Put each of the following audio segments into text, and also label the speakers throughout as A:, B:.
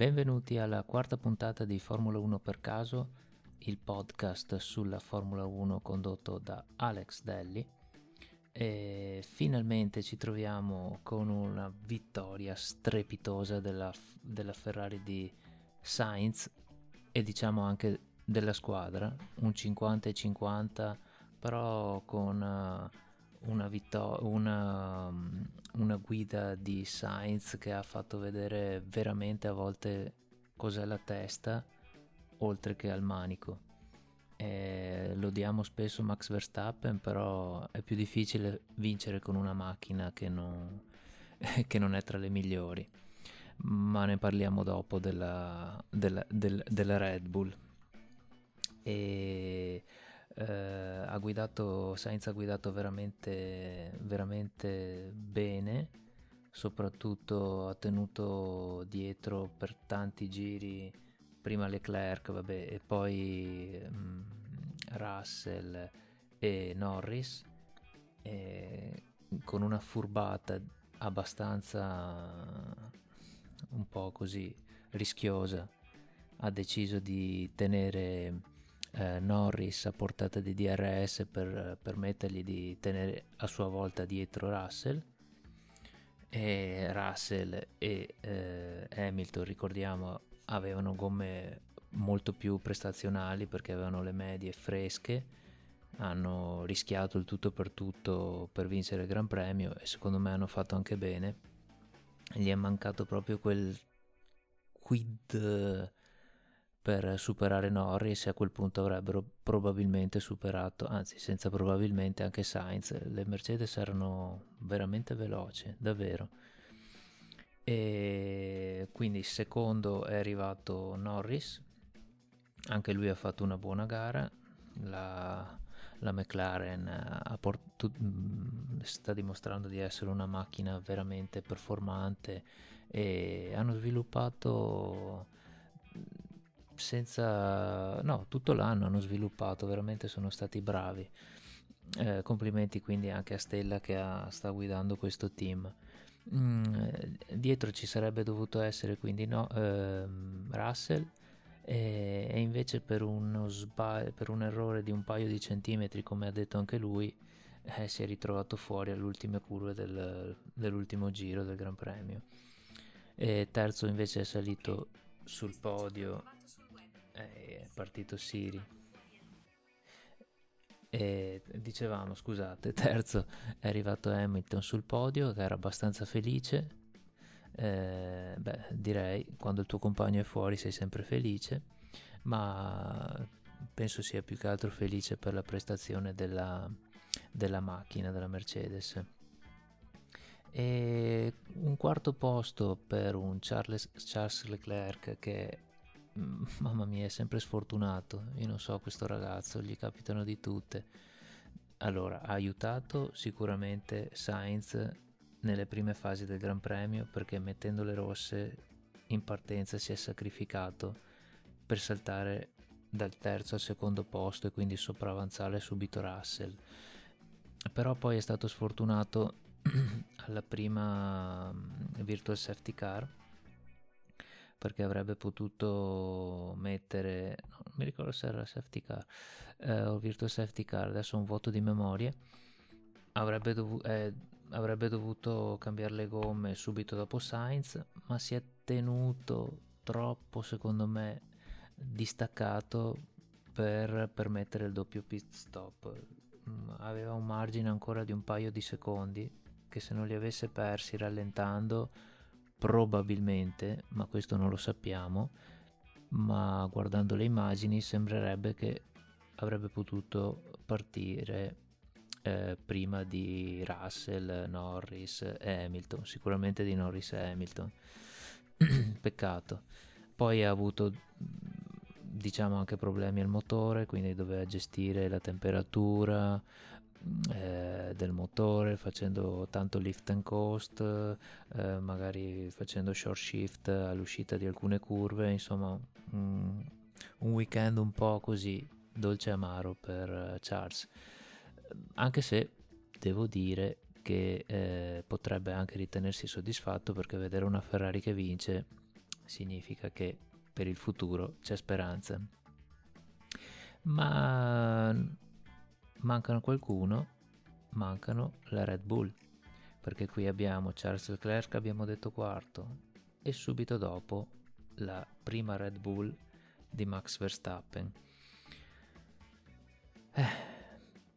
A: Benvenuti alla quarta puntata di Formula 1 per caso, il podcast sulla Formula 1 condotto da Alex Delli. E finalmente ci troviamo con una vittoria strepitosa della, della Ferrari di Sainz e diciamo anche della squadra, un 50 50, però con uh, una, vittor- una, una guida di Sainz che ha fatto vedere veramente a volte cos'è la testa oltre che al manico. E lo diamo spesso Max Verstappen, però è più difficile vincere con una macchina che non, che non è tra le migliori. Ma ne parliamo dopo della, della, del, della Red Bull. E eh, ha guidato, Sainz ha guidato veramente, veramente bene, soprattutto ha tenuto dietro per tanti giri prima Leclerc vabbè, e poi um, Russell e Norris e con una furbata abbastanza un po' così rischiosa ha deciso di tenere eh, Norris a portata di DRS per permettergli di tenere a sua volta dietro Russell. E Russell e eh, Hamilton ricordiamo avevano gomme molto più prestazionali perché avevano le medie fresche hanno rischiato il tutto per tutto per vincere il Gran Premio e secondo me hanno fatto anche bene. Gli è mancato proprio quel quid per superare Norris e a quel punto avrebbero probabilmente superato, anzi senza probabilmente anche Sainz. Le Mercedes erano veramente veloci, davvero. E quindi secondo è arrivato Norris, anche lui ha fatto una buona gara. La, la McLaren port- sta dimostrando di essere una macchina veramente performante e hanno sviluppato senza no tutto l'anno hanno sviluppato veramente sono stati bravi. Eh, complimenti quindi anche a Stella che ha, sta guidando questo team. Mm, dietro ci sarebbe dovuto essere quindi no, eh, Russell e, invece per, sba- per un errore di un paio di centimetri come ha detto anche lui eh, si è ritrovato fuori all'ultima curva del, dell'ultimo giro del Gran Premio. E terzo invece è salito sul podio è partito Siri. E dicevamo, scusate, terzo è arrivato Hamilton sul podio che era abbastanza felice. Eh, beh, direi quando il tuo compagno è fuori sei sempre felice, ma penso sia più che altro felice per la prestazione della, della macchina, della Mercedes. E un quarto posto per un Charles, Charles Leclerc che mamma mia, è sempre sfortunato. Io non so, questo ragazzo gli capitano di tutte. Allora, ha aiutato sicuramente Sainz nelle prime fasi del Gran Premio perché mettendo le rosse in partenza si è sacrificato per saltare dal terzo al secondo posto e quindi sopravanzare subito Russell. Però poi è stato sfortunato alla prima mm, Virtual Safety Car perché avrebbe potuto mettere, non mi ricordo se era safety car eh, o virtual safety car, adesso un voto di memoria, avrebbe, dovu- eh, avrebbe dovuto cambiare le gomme subito dopo Sainz, ma si è tenuto troppo secondo me distaccato per permettere il doppio pit stop. Mm, aveva un margine ancora di un paio di secondi che se non li avesse persi rallentando probabilmente, ma questo non lo sappiamo, ma guardando le immagini sembrerebbe che avrebbe potuto partire eh, prima di Russell, Norris e Hamilton, sicuramente di Norris e Hamilton. Peccato. Poi ha avuto diciamo anche problemi al motore, quindi doveva gestire la temperatura, eh, del motore facendo tanto lift and coast eh, magari facendo short shift all'uscita di alcune curve insomma un, un weekend un po' così dolce e amaro per eh, Charles anche se devo dire che eh, potrebbe anche ritenersi soddisfatto perché vedere una Ferrari che vince significa che per il futuro c'è speranza. Ma mancano qualcuno, mancano la Red Bull, perché qui abbiamo Charles Leclerc, abbiamo detto quarto, e subito dopo la prima Red Bull di Max Verstappen. Eh,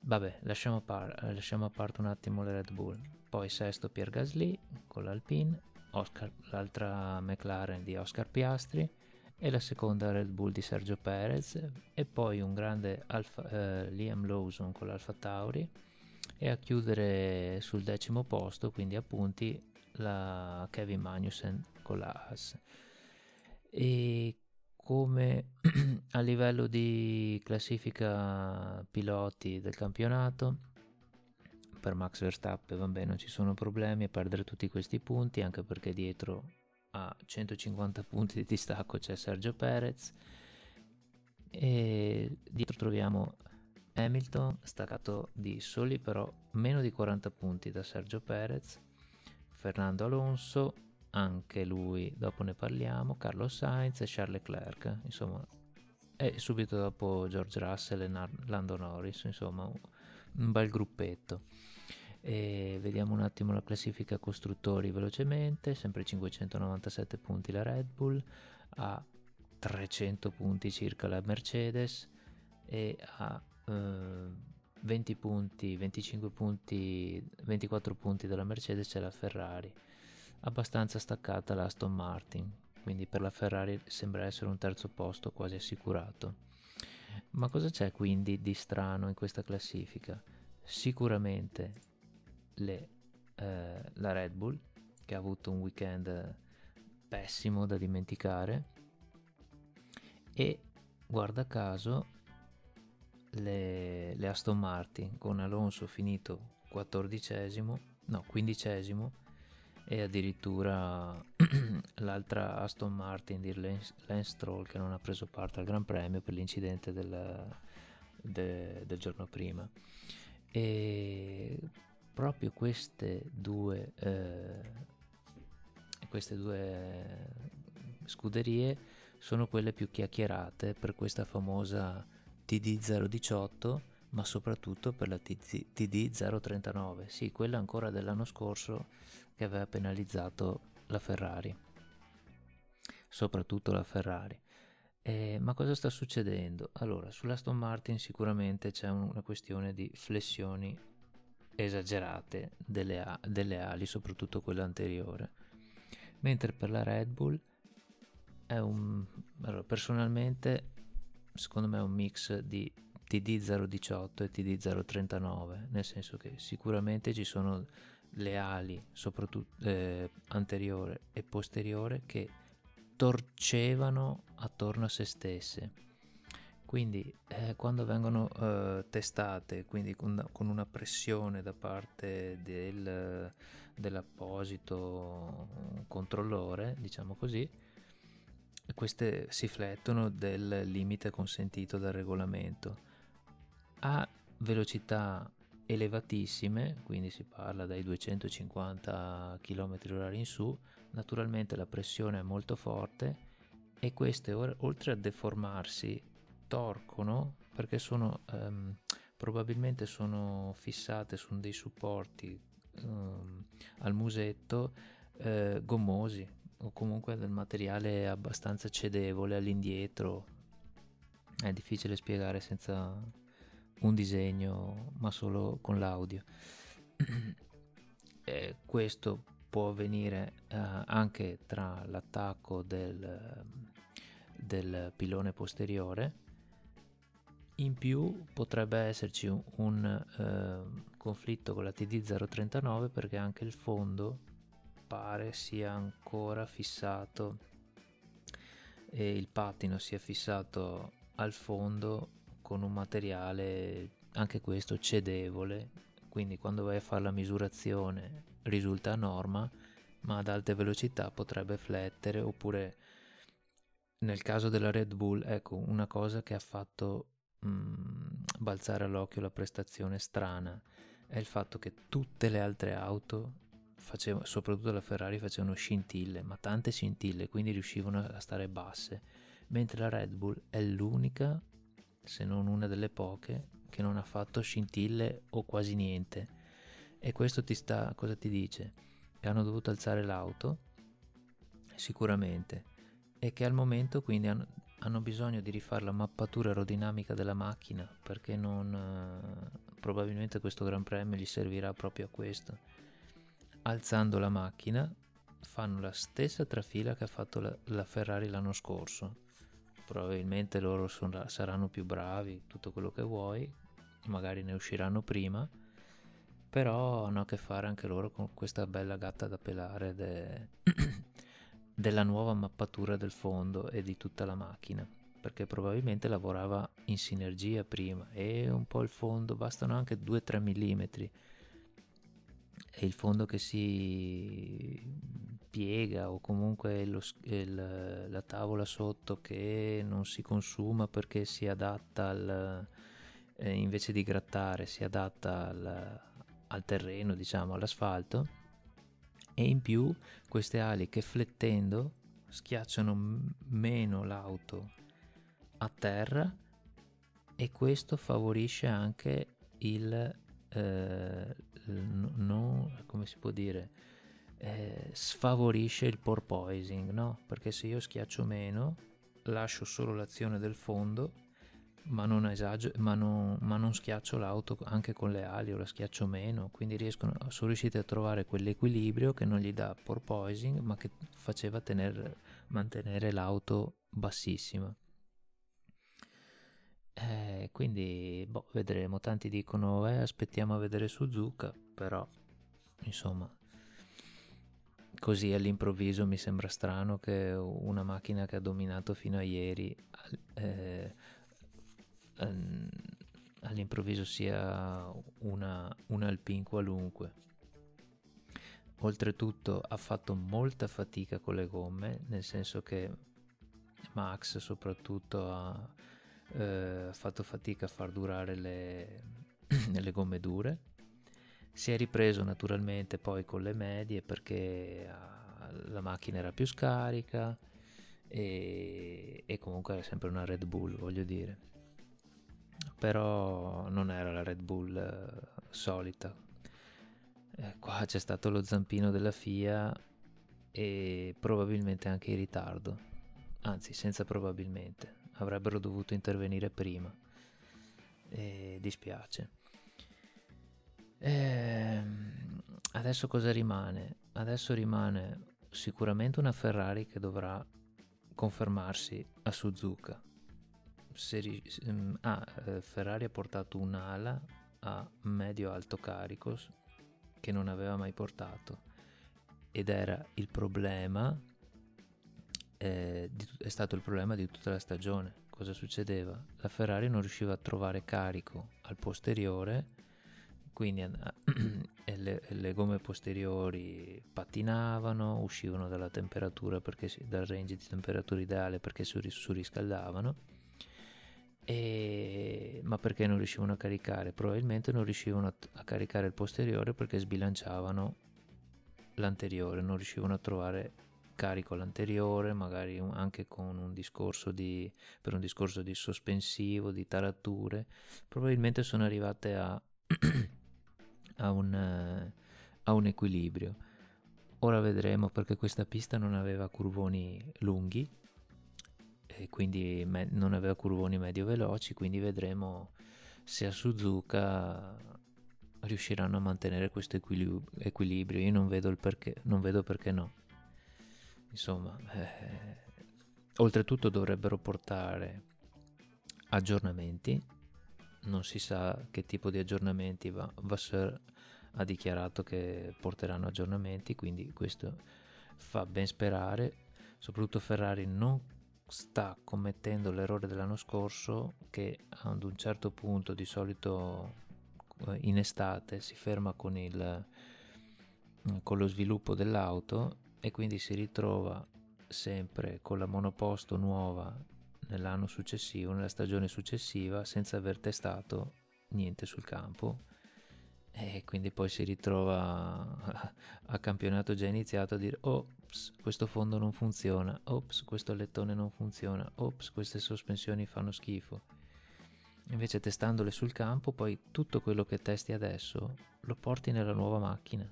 A: vabbè, lasciamo par- lasciamo a parte un attimo le Red Bull. Poi sesto Pierre Gasly con l'Alpine, Oscar, l'altra McLaren di Oscar Piastri e la seconda Red Bull di Sergio Perez e poi un grande Alfa, eh, Liam Lawson con l'Alfa Tauri e a chiudere sul decimo posto, quindi a punti, la Kevin Magnussen con la Haas. E come a livello di classifica piloti del campionato, per Max Verstappen vabbè non ci sono problemi a perdere tutti questi punti anche perché dietro a 150 punti di distacco c'è Sergio Perez. E dietro troviamo Hamilton staccato di soli però meno di 40 punti da Sergio Perez. Fernando Alonso anche lui, dopo ne parliamo, Carlos Sainz e Charles Leclerc, insomma, e subito dopo George Russell e Lando Norris, insomma, un bel gruppetto. E vediamo un attimo la classifica costruttori velocemente, sempre 597 punti la Red Bull, a 300 punti circa la Mercedes e a eh, 20 punti, 25 punti, 24 punti della Mercedes c'è la Ferrari abbastanza staccata la Aston Martin, quindi per la Ferrari sembra essere un terzo posto quasi assicurato. Ma cosa c'è quindi di strano in questa classifica? Sicuramente le, eh, la Red Bull, che ha avuto un weekend pessimo da dimenticare, e guarda caso le, le Aston Martin con Alonso finito quattordicesimo, no quindicesimo e addirittura l'altra Aston Martin di Lance, Lance Stroll che non ha preso parte al Gran Premio per l'incidente del, de, del giorno prima. E proprio queste due eh, queste due scuderie sono quelle più chiacchierate per questa famosa TD018 ma soprattutto per la TD039 sì quella ancora dell'anno scorso che aveva penalizzato la Ferrari, soprattutto la Ferrari. Eh, ma cosa sta succedendo? Allora, sull'Aston Martin sicuramente c'è una questione di flessioni esagerate delle, a- delle ali, soprattutto quella anteriore. Mentre per la Red Bull è un... Allora, personalmente, secondo me è un mix di TD018 e TD039, nel senso che sicuramente ci sono le ali, soprattutto eh, anteriore e posteriore, che torcevano attorno a se stesse. Quindi eh, quando vengono eh, testate, quindi con, con, una pressione da parte del, dell'apposito controllore, diciamo così, queste si flettono del limite consentito dal regolamento. A velocità elevatissime, quindi si parla dai 250 km/h in su, naturalmente la pressione è molto forte e queste oltre a deformarsi torcono perché sono ehm, probabilmente sono fissate su dei supporti ehm, al musetto eh, gommosi o comunque del materiale abbastanza cedevole all'indietro è difficile spiegare senza un disegno ma solo con l'audio. eh, questo può avvenire eh, anche tra l'attacco del, del, pilone posteriore. In più potrebbe esserci un, un eh, conflitto con la TD039 perché anche il fondo pare sia ancora fissato e il pattino sia fissato al fondo con un materiale anche questo cedevole, quindi quando vai a fare la misurazione risulta a norma, ma ad alte velocità potrebbe flettere oppure nel caso della Red Bull, ecco, una cosa che ha fatto mh, mm, balzare all'occhio la prestazione strana è il fatto che tutte le altre auto faceva, soprattutto la Ferrari facevano scintille, ma tante scintille, quindi riuscivano a stare basse, mentre la Red Bull è l'unica, se non una delle poche, che non ha fatto scintille o quasi niente. E questo ti sta, cosa ti dice? Che hanno dovuto alzare l'auto, sicuramente, e che al momento quindi hanno, hanno bisogno di rifare la mappatura aerodinamica della macchina, perché non, eh, probabilmente questo Gran Premio gli servirà proprio a questo. Alzando la macchina fanno la stessa trafila che ha fatto la, la Ferrari l'anno scorso. Probabilmente loro son, saranno più bravi, tutto quello che vuoi, magari ne usciranno prima, però hanno a che fare anche loro con questa bella gatta da pelare de... della nuova mappatura del fondo e di tutta la macchina perché probabilmente lavorava in sinergia prima e un po' il fondo bastano anche 2-3 mm e il fondo che si piega o comunque lo, il, la tavola sotto che non si consuma perché si adatta al eh, invece di grattare si adatta al, al terreno diciamo all'asfalto e in più queste ali che flettendo schiacciano meno l'auto a terra e questo favorisce anche il eh, non come si può dire eh, sfavorisce il porpoising no? Perché se io schiaccio meno lascio solo l'azione del fondo ma non, esagero, ma, non, ma non schiaccio l'auto anche con le ali o la schiaccio meno quindi riescono, sono riusciti a trovare quell'equilibrio che non gli dà porpoising ma che faceva tener, mantenere l'auto bassissima eh, quindi boh, vedremo. Tanti dicono eh, aspettiamo a vedere Suzuka, però insomma così all'improvviso mi sembra strano che una macchina che ha dominato fino a ieri eh, all'improvviso sia una, un Alpine qualunque. Oltretutto ha fatto molta fatica con le gomme, nel senso che Max soprattutto ha eh, fatto fatica a far durare le, le gomme dure. Si è ripreso naturalmente poi con le medie perché uh, la macchina era più scarica e, e comunque era sempre una Red Bull, voglio dire. Però non era la Red Bull uh, solita. Eh, qua c'è stato lo zampino della FIA e probabilmente anche in ritardo. Anzi, senza probabilmente avrebbero dovuto intervenire prima. E dispiace. Ehm, adesso cosa rimane? Adesso rimane sicuramente una Ferrari che dovrà confermarsi a Suzuka. Ri- mm, ah, eh, Ferrari ha portato un'ala a medio-alto carico che non aveva mai portato ed era il problema eh, di, è stato il problema di tutta la stagione. Cosa succedeva? La Ferrari non riusciva a trovare carico al posteriore, quindi le, le, gomme posteriori pattinavano, uscivano dalla temperatura perché, dal range di temperatura ideale perché surriscaldavano. E, ma perché non riuscivano a caricare? Probabilmente non riuscivano a, a caricare il posteriore perché sbilanciavano l'anteriore, non riuscivano a trovare carico l'anteriore, magari anche con un discorso di, per un discorso di sospensivo, di tarature, probabilmente sono arrivate a, a, un, a un equilibrio. Ora vedremo perché questa pista non aveva curvoni lunghi e quindi me- non aveva curvoni medio veloci, quindi vedremo se a Suzuka riusciranno a mantenere questo equilibrio. Io non vedo, perché, non vedo perché no. Insomma, eh, oltretutto dovrebbero portare aggiornamenti, non si sa che tipo di aggiornamenti, va, Vasseur ha dichiarato che porteranno aggiornamenti, quindi questo fa ben sperare, soprattutto Ferrari non sta commettendo l'errore dell'anno scorso che ad un certo punto di solito eh, in estate si ferma con, il, con lo sviluppo dell'auto e quindi si ritrova sempre con la monoposto nuova nell'anno successivo, nella stagione successiva, senza aver testato niente sul campo e quindi poi si ritrova a campionato già iniziato a dire ops questo fondo non funziona ops questo lettone non funziona ops queste sospensioni fanno schifo. Invece testandole sul campo poi tutto quello che testi adesso lo porti nella nuova macchina.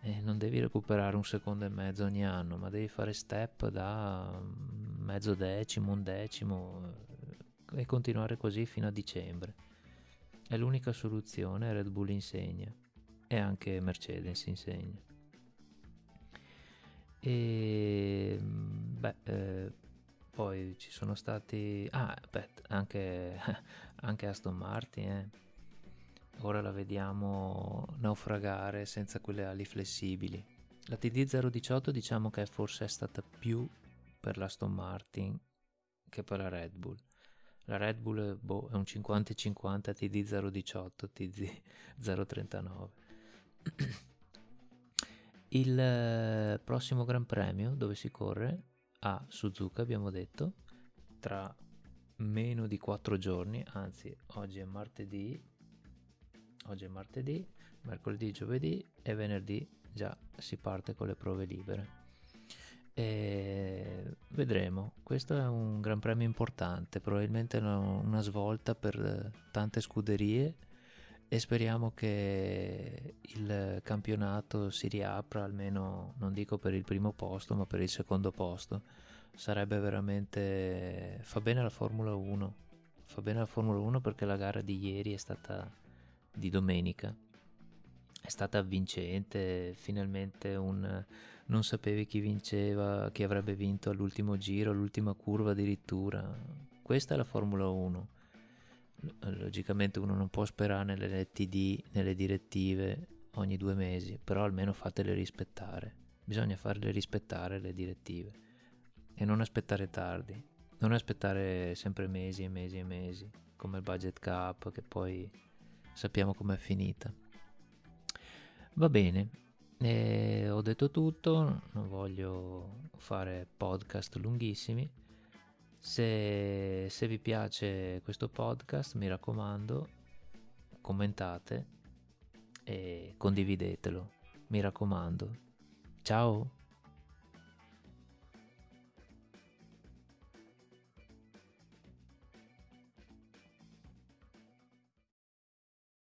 A: E non devi recuperare un secondo e mezzo ogni anno ma devi fare step da mezzo decimo un decimo e continuare così fino a dicembre è l'unica soluzione, Red Bull insegna e anche Mercedes insegna. E beh, eh, poi ci sono stati... Ah, beh, anche, anche Aston Martin, eh. Ora la vediamo naufragare senza quelle ali flessibili. La TD018 diciamo che forse è stata più per l'Aston Martin che per la Red Bull la Red Bull boh, è un 50-50 TD018, TD039. Il eh, prossimo Gran Premio dove si corre a Suzuka, abbiamo detto, tra meno di 4 giorni, anzi oggi è martedì, oggi è martedì, mercoledì, giovedì e venerdì già si parte con le prove libere. E vedremo, questo è un gran premio importante, probabilmente una svolta per tante scuderie e speriamo che il campionato si riapra almeno, non dico per il primo posto, ma per il secondo posto. Sarebbe veramente... fa bene la Formula 1, fa bene la Formula 1 perché la gara di ieri è stata di domenica, è stata avvincente, finalmente un non sapevi chi vinceva, chi avrebbe vinto all'ultimo giro, all'ultima curva addirittura. Questa è la Formula 1. Logicamente uno non può sperare nelle TD, nelle direttive ogni due mesi, però almeno fatele rispettare. Bisogna farle rispettare le direttive e non aspettare tardi, non aspettare sempre mesi e mesi e mesi, come il budget cap che poi sappiamo com'è finita. Va bene, e ho detto tutto, non voglio fare podcast lunghissimi. Se, se vi piace questo podcast, mi raccomando, commentate e condividetelo. Mi raccomando. Ciao!